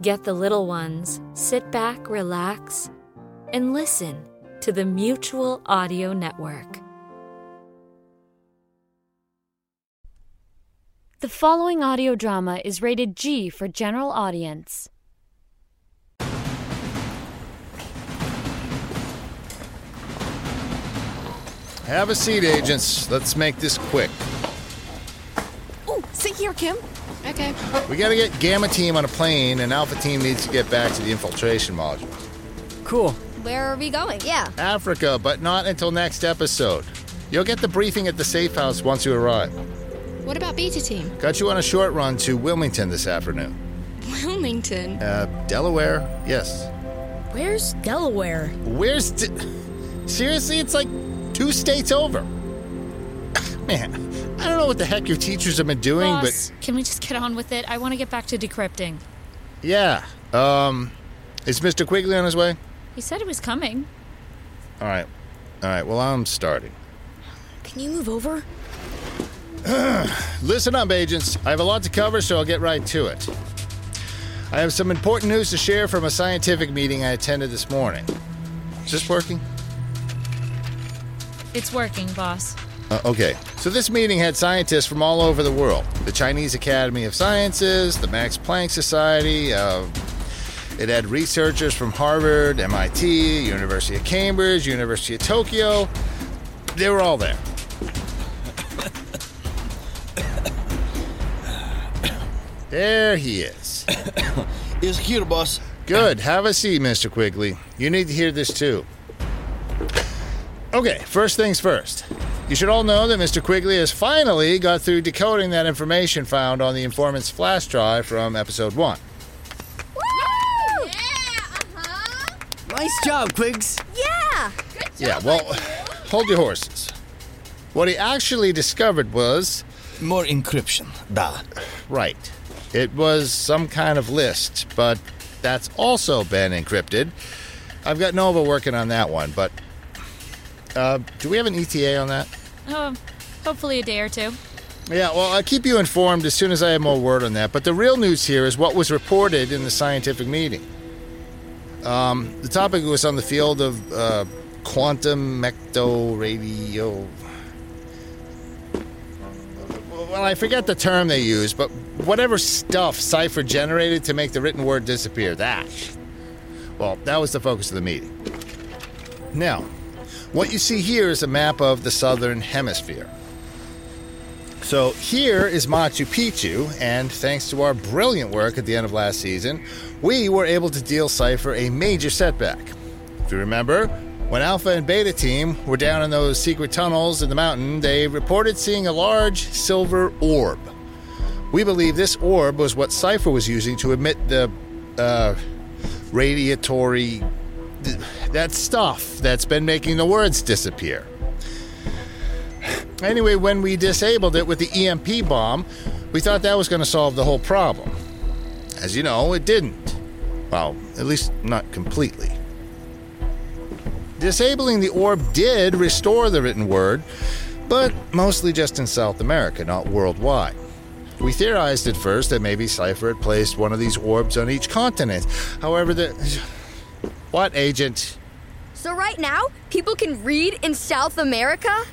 Get the little ones, sit back, relax, and listen to the Mutual Audio Network. The following audio drama is rated G for general audience. Have a seat, agents. Let's make this quick. Oh, sit here, Kim. Okay. We gotta get Gamma Team on a plane, and Alpha Team needs to get back to the infiltration module. Cool. Where are we going? Yeah. Africa, but not until next episode. You'll get the briefing at the safe house once you arrive. What about Beta Team? Got you on a short run to Wilmington this afternoon. Wilmington. Uh, Delaware? Yes. Where's Delaware? Where's. D- Seriously, it's like two states over. Man, I don't know what the heck your teachers have been doing, Boss, can we just get on with it? I want to get back to decrypting. yeah. Um, is Mr. Quigley on his way? He said he was coming. All right. All right, well, I'm starting. Can you move over? Listen up, agents. I have a lot to cover, so I'll get right to it. I have some important news to share from a scientific meeting I attended this morning. Is this working? It's working, boss. Uh, okay. So this meeting had scientists from all over the world: the Chinese Academy of Sciences, the Max Planck Society. Uh, it had researchers from Harvard, MIT, University of Cambridge, University of Tokyo. They were all there. There he is. Is here, boss. Good. Have a seat, Mr. Quigley. You need to hear this too. Okay, first things first. You should all know that Mr. Quigley has finally got through decoding that information found on the informant's flash drive from episode 1. Woo! Yeah, uh-huh. Nice job, Quigs. Yeah. Good job. Yeah, well, hold your horses. What he actually discovered was More encryption. Da. right. It was some kind of list, but that's also been encrypted. I've got Nova working on that one, but uh, do we have an ETA on that? Oh, hopefully a day or two. Yeah, well, I'll keep you informed as soon as I have more word on that. But the real news here is what was reported in the scientific meeting. Um, the topic was on the field of uh, quantum mecto radio. Well, I forget the term they used, but whatever stuff Cypher generated to make the written word disappear, that. Well, that was the focus of the meeting. Now, what you see here is a map of the southern hemisphere. So here is Machu Picchu, and thanks to our brilliant work at the end of last season, we were able to deal Cypher a major setback. If you remember, when Alpha and Beta team were down in those secret tunnels in the mountain, they reported seeing a large silver orb. We believe this orb was what Cypher was using to emit the uh, radiatory. That stuff that's been making the words disappear. Anyway, when we disabled it with the EMP bomb, we thought that was going to solve the whole problem. As you know, it didn't. Well, at least not completely. Disabling the orb did restore the written word, but mostly just in South America, not worldwide. We theorized at first that maybe Cypher had placed one of these orbs on each continent. However, the. What, Agent? So right now, people can read in South America?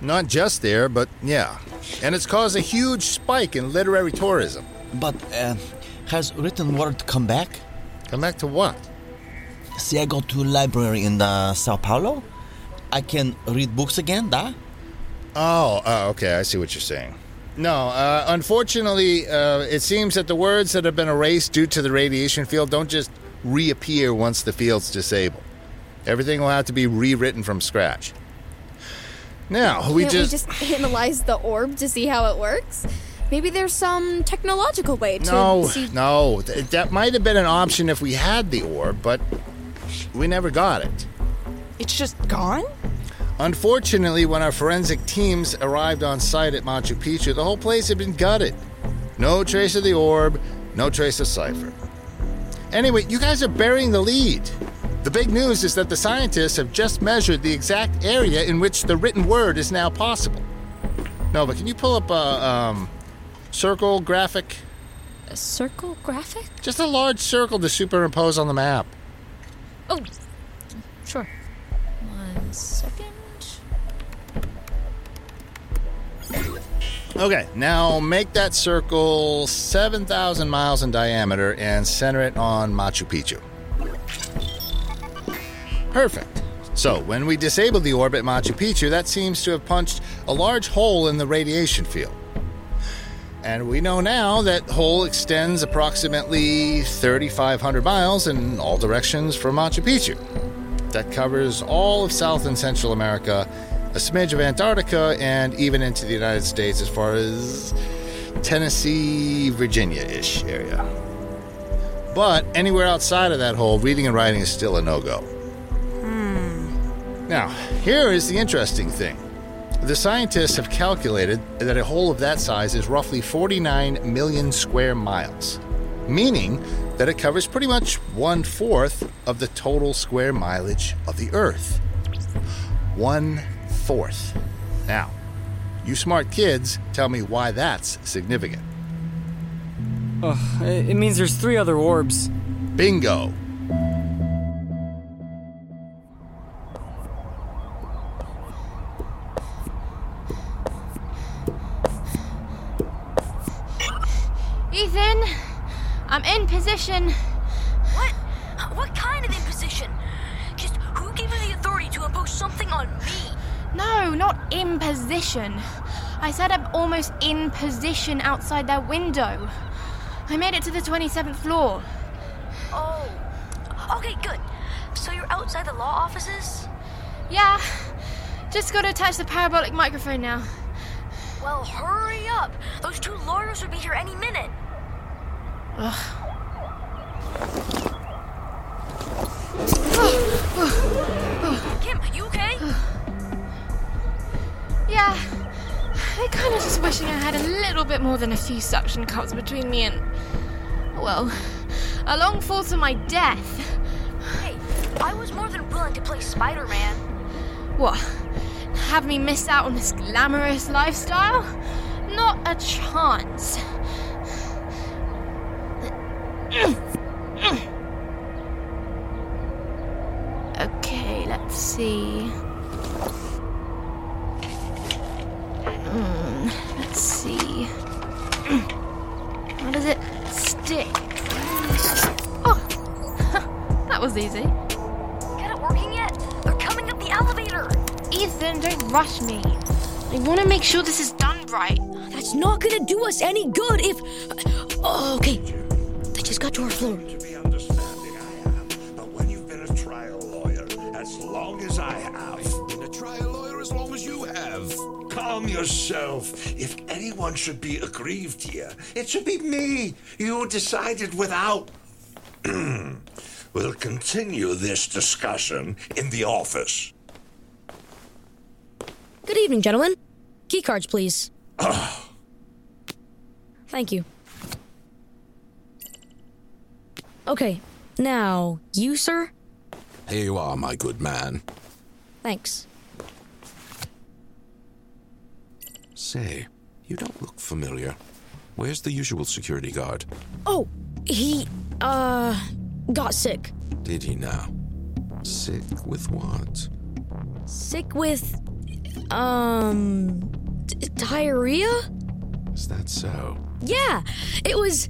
Not just there, but yeah. And it's caused a huge spike in literary tourism. But uh, has written word come back? Come back to what? See, I go to a library in uh, Sao Paulo. I can read books again, da? Oh, uh, okay, I see what you're saying. No, uh, unfortunately, uh, it seems that the words that have been erased due to the radiation field don't just reappear once the field's disabled. Everything will have to be rewritten from scratch. Now, we Can't just. we just analyze the orb to see how it works? Maybe there's some technological way to No, see. no, th- that might have been an option if we had the orb, but we never got it. It's just gone? Unfortunately, when our forensic teams arrived on site at Machu Picchu, the whole place had been gutted. No trace of the orb, no trace of Cypher. Anyway, you guys are burying the lead. The big news is that the scientists have just measured the exact area in which the written word is now possible. Nova, can you pull up a um, circle graphic? A circle graphic? Just a large circle to superimpose on the map. Oh, sure. One second. Okay, now make that circle 7,000 miles in diameter and center it on Machu Picchu. Perfect. So, when we disable the orbit Machu Picchu, that seems to have punched a large hole in the radiation field. And we know now that hole extends approximately 3,500 miles in all directions from Machu Picchu. That covers all of South and Central America, a smidge of Antarctica, and even into the United States as far as Tennessee, Virginia ish area. But anywhere outside of that hole, reading and writing is still a no go. Hmm. Now, here is the interesting thing. The scientists have calculated that a hole of that size is roughly 49 million square miles, meaning that it covers pretty much one fourth of the total square mileage of the Earth. One fourth. Now, you smart kids, tell me why that's significant. Ugh, it means there's three other orbs. Bingo! Almost in position outside their window. I made it to the 27th floor. Oh. Okay, good. So you're outside the law offices? Yeah, just gotta attach the parabolic microphone now. Well, hurry up. Those two lawyers would be here any minute. Ugh. Kim, you okay? Yeah, I kind of just wishing I had a little bit more than a few suction cups between me and. Well, a long fall to my death. Hey, I was more than willing to play Spider Man. What? Have me miss out on this glamorous lifestyle? Not a chance. Ethan, don't rush me. I want to make sure this is done right. That's not gonna do us any good if. Oh, okay. They just got to our floor. to be understanding I am, but when you've been a trial lawyer as long as I have, Been a trial lawyer as long as you have. calm yourself. If anyone should be aggrieved here, it should be me. You decided without. we'll continue this discussion in the office. Good evening, gentlemen. Key cards, please. Thank you. Okay, now, you, sir? Here you are, my good man. Thanks. Say, you don't look familiar. Where's the usual security guard? Oh, he, uh, got sick. Did he now? Sick with what? Sick with, um, d- diarrhea? Is that so? Yeah, it was.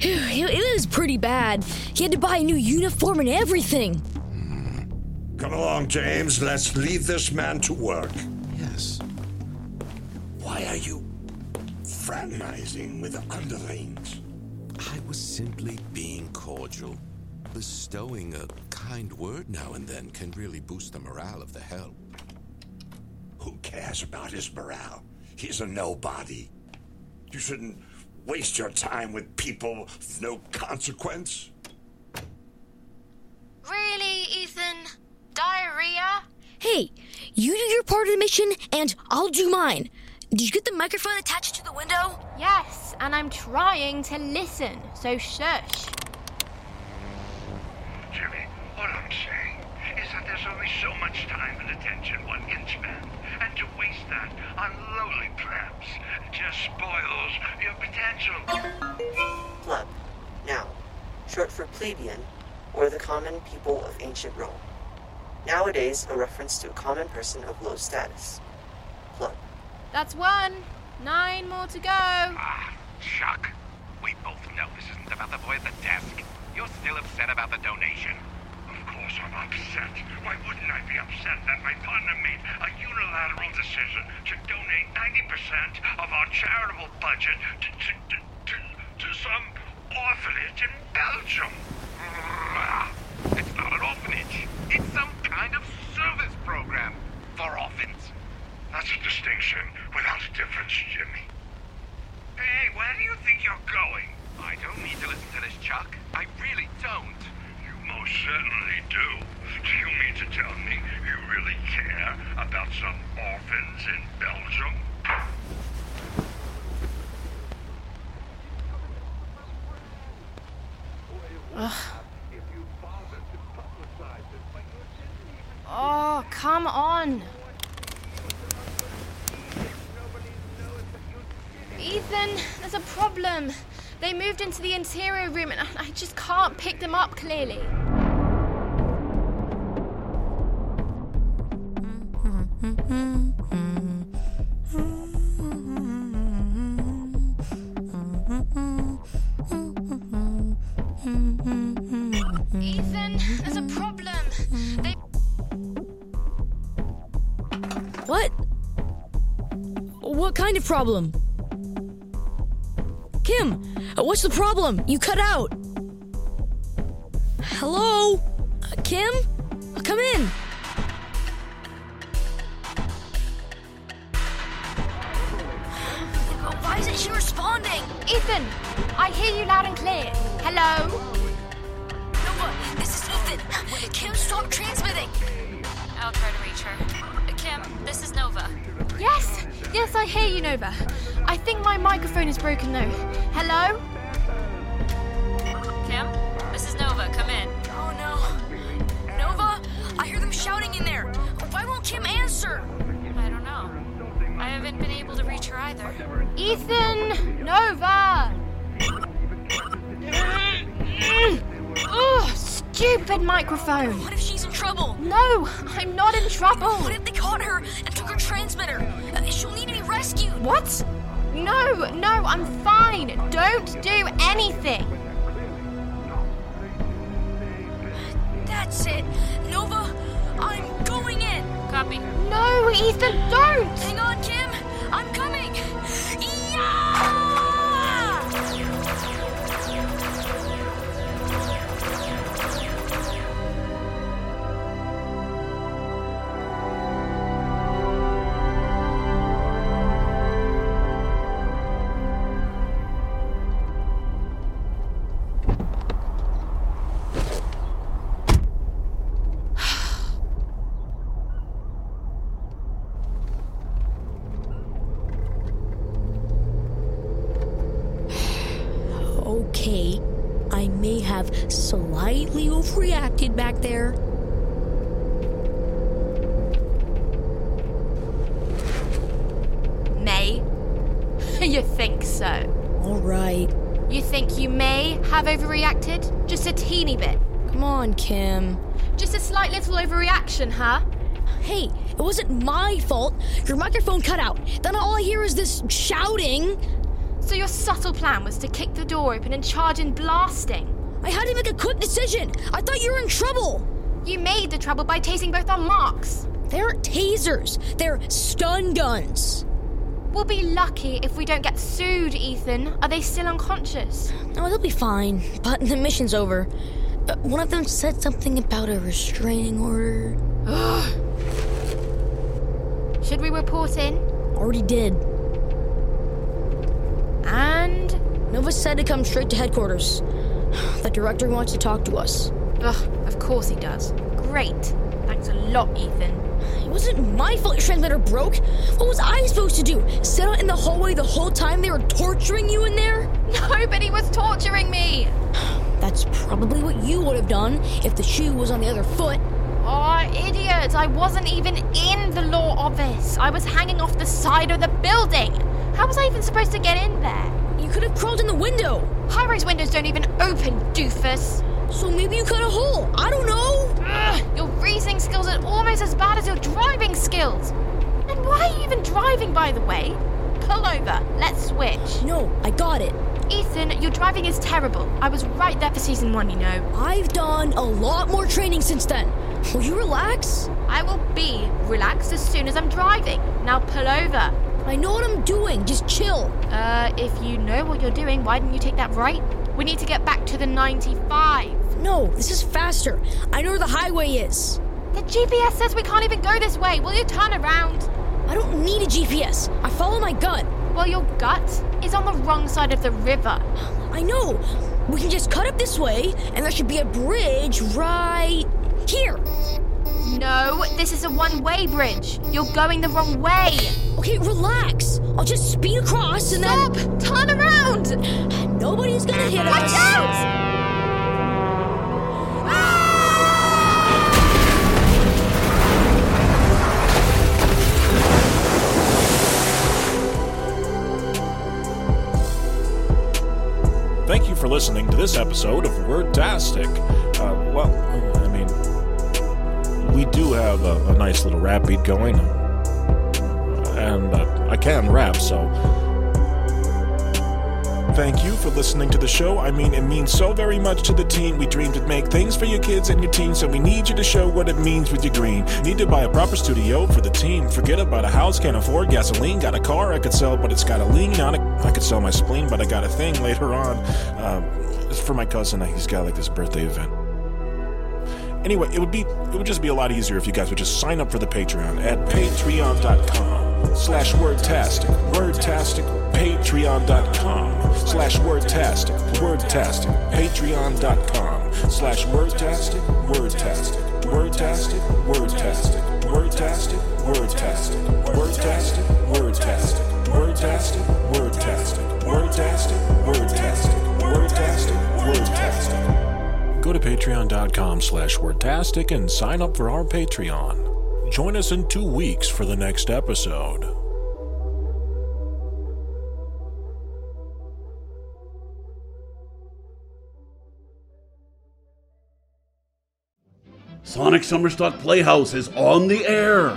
It, it was pretty bad. He had to buy a new uniform and everything. Come along, James. Let's leave this man to work. Yes. Why are you fraternizing with the underlings? I was simply being cordial. Bestowing a kind word now and then can really boost the morale of the help. Who cares about his morale? He's a nobody. You shouldn't waste your time with people of no consequence. Really, Ethan? Diarrhea? Hey, you do your part of the mission, and I'll do mine. Did you get the microphone attached to the window? Yes, and I'm trying to listen, so shush. Jimmy, what I'm saying is that there's only so much time and attention one can spend, and to waste that on lowly plebs just spoils your potential. Pleb, now, short for plebeian, or the common people of ancient Rome. Nowadays, a reference to a common person of low status. Pleb. That's one. Nine more to go. Ah, Chuck. We both know this isn't about the boy at the desk. You're still upset about the donation. Course I'm upset. Why wouldn't I be upset that my partner made a unilateral decision to donate 90% of our charitable budget to, to, to, to, to some orphanage in Belgium? It's not an orphanage. It's some kind of service program for orphans. That's a distinction without a difference, Jimmy. Hey, where do you think you're going? I don't need to listen to this, Chuck. I really don't. You most certainly do. Do you mean to tell me you really care about some orphans in Belgium? Ugh. Oh, come on. Ethan, there's a problem. They moved into the interior room and I just can't pick them up clearly. Ethan, there's a problem. They What? What kind of problem? Kim, what's the problem? You cut out. Hello? Uh, Kim? Uh, Come in. Why isn't she responding? Ethan, I hear you loud and clear. Hello? Nova, this is Ethan. Kim, stop transmitting. I'll try to reach her. Kim, this is Nova. Yes, yes, I hear you, Nova. I think my microphone is broken though. Hello? Ethan! Nova! Ugh, stupid microphone. What if she's in trouble? No, I'm not in trouble. What if they caught her and took her transmitter? Uh, she'll need to be rescued. What? No, no, I'm fine. Don't do anything. That's it. Nova, I'm going in. Copy. No, Ethan, don't. Hang on, I may have slightly overreacted back there. May? you think so? All right. You think you may have overreacted? Just a teeny bit. Come on, Kim. Just a slight little overreaction, huh? Hey, it wasn't my fault. Your microphone cut out. Then all I hear is this shouting. So your subtle plan was to kick the door open and charge in blasting. I had to make a quick decision. I thought you were in trouble. You made the trouble by tasing both our marks. They aren't tasers, they're stun guns. We'll be lucky if we don't get sued, Ethan. Are they still unconscious? Oh, they'll be fine, but the mission's over. Uh, one of them said something about a restraining order. Should we report in? Already did. And? Nova said to come straight to headquarters. The director wants to talk to us. Ugh, of course he does. Great. Thanks a lot, Ethan. It wasn't my fault your transmitter broke. What was I supposed to do? Sit out in the hallway the whole time they were torturing you in there? Nobody was torturing me. That's probably what you would have done if the shoe was on the other foot. Oh, idiot! I wasn't even in the law office. I was hanging off the side of the building. How was I even supposed to get in there? Could have crawled in the window. High rise windows don't even open, doofus. So maybe you cut a hole. I don't know. Ugh, your reasoning skills are almost as bad as your driving skills. And why are you even driving, by the way? Pull over. Let's switch. No, I got it. Ethan, your driving is terrible. I was right there for season one, you know. I've done a lot more training since then. Will you relax? I will be relaxed as soon as I'm driving. Now pull over. I know what I'm doing. Just chill. Uh, if you know what you're doing, why didn't you take that right? We need to get back to the 95. No, this is faster. I know where the highway is. The GPS says we can't even go this way. Will you turn around? I don't need a GPS. I follow my gut. Well, your gut is on the wrong side of the river. I know. We can just cut up this way, and there should be a bridge right here. No, this is a one way bridge. You're going the wrong way. Okay, relax. I'll just speed across and Stop! then. Turn around! Nobody's gonna hit Watch us. Watch out! Thank you for listening to this episode of Wordtastic. Uh, well, I mean, we do have a, a nice little rap beat going, and uh, I can rap, so. Thank you for listening to the show. I mean, it means so very much to the team. We dream to make things for your kids and your team, so we need you to show what it means with your green. Need to buy a proper studio for the team. Forget about a house, can't afford gasoline. Got a car I could sell, but it's got a lean on it. I could sell my spleen, but I got a thing later on. Um, it's for my cousin. He's got like this birthday event. Anyway, it would be it would just be a lot easier if you guys would just sign up for the Patreon at patreon.com slash wordtastic. Wordtastic. Patreon.com slash wordtastic. Wordtastic. Patreon.com slash wordtastic. Wordtastic. Wordtastic. Wordtastic. Wordtastic. Wordtastic. Wordtastic. Wordtastic. Wordtastic. Wordtastic. Wordtastic. Wordtastic. Wordtastic. Wordtastic. Go to patreon.com slash wordtastic and sign up for our Patreon. Join us in two weeks for the next episode. Sonic Summerstock Playhouse is on the air.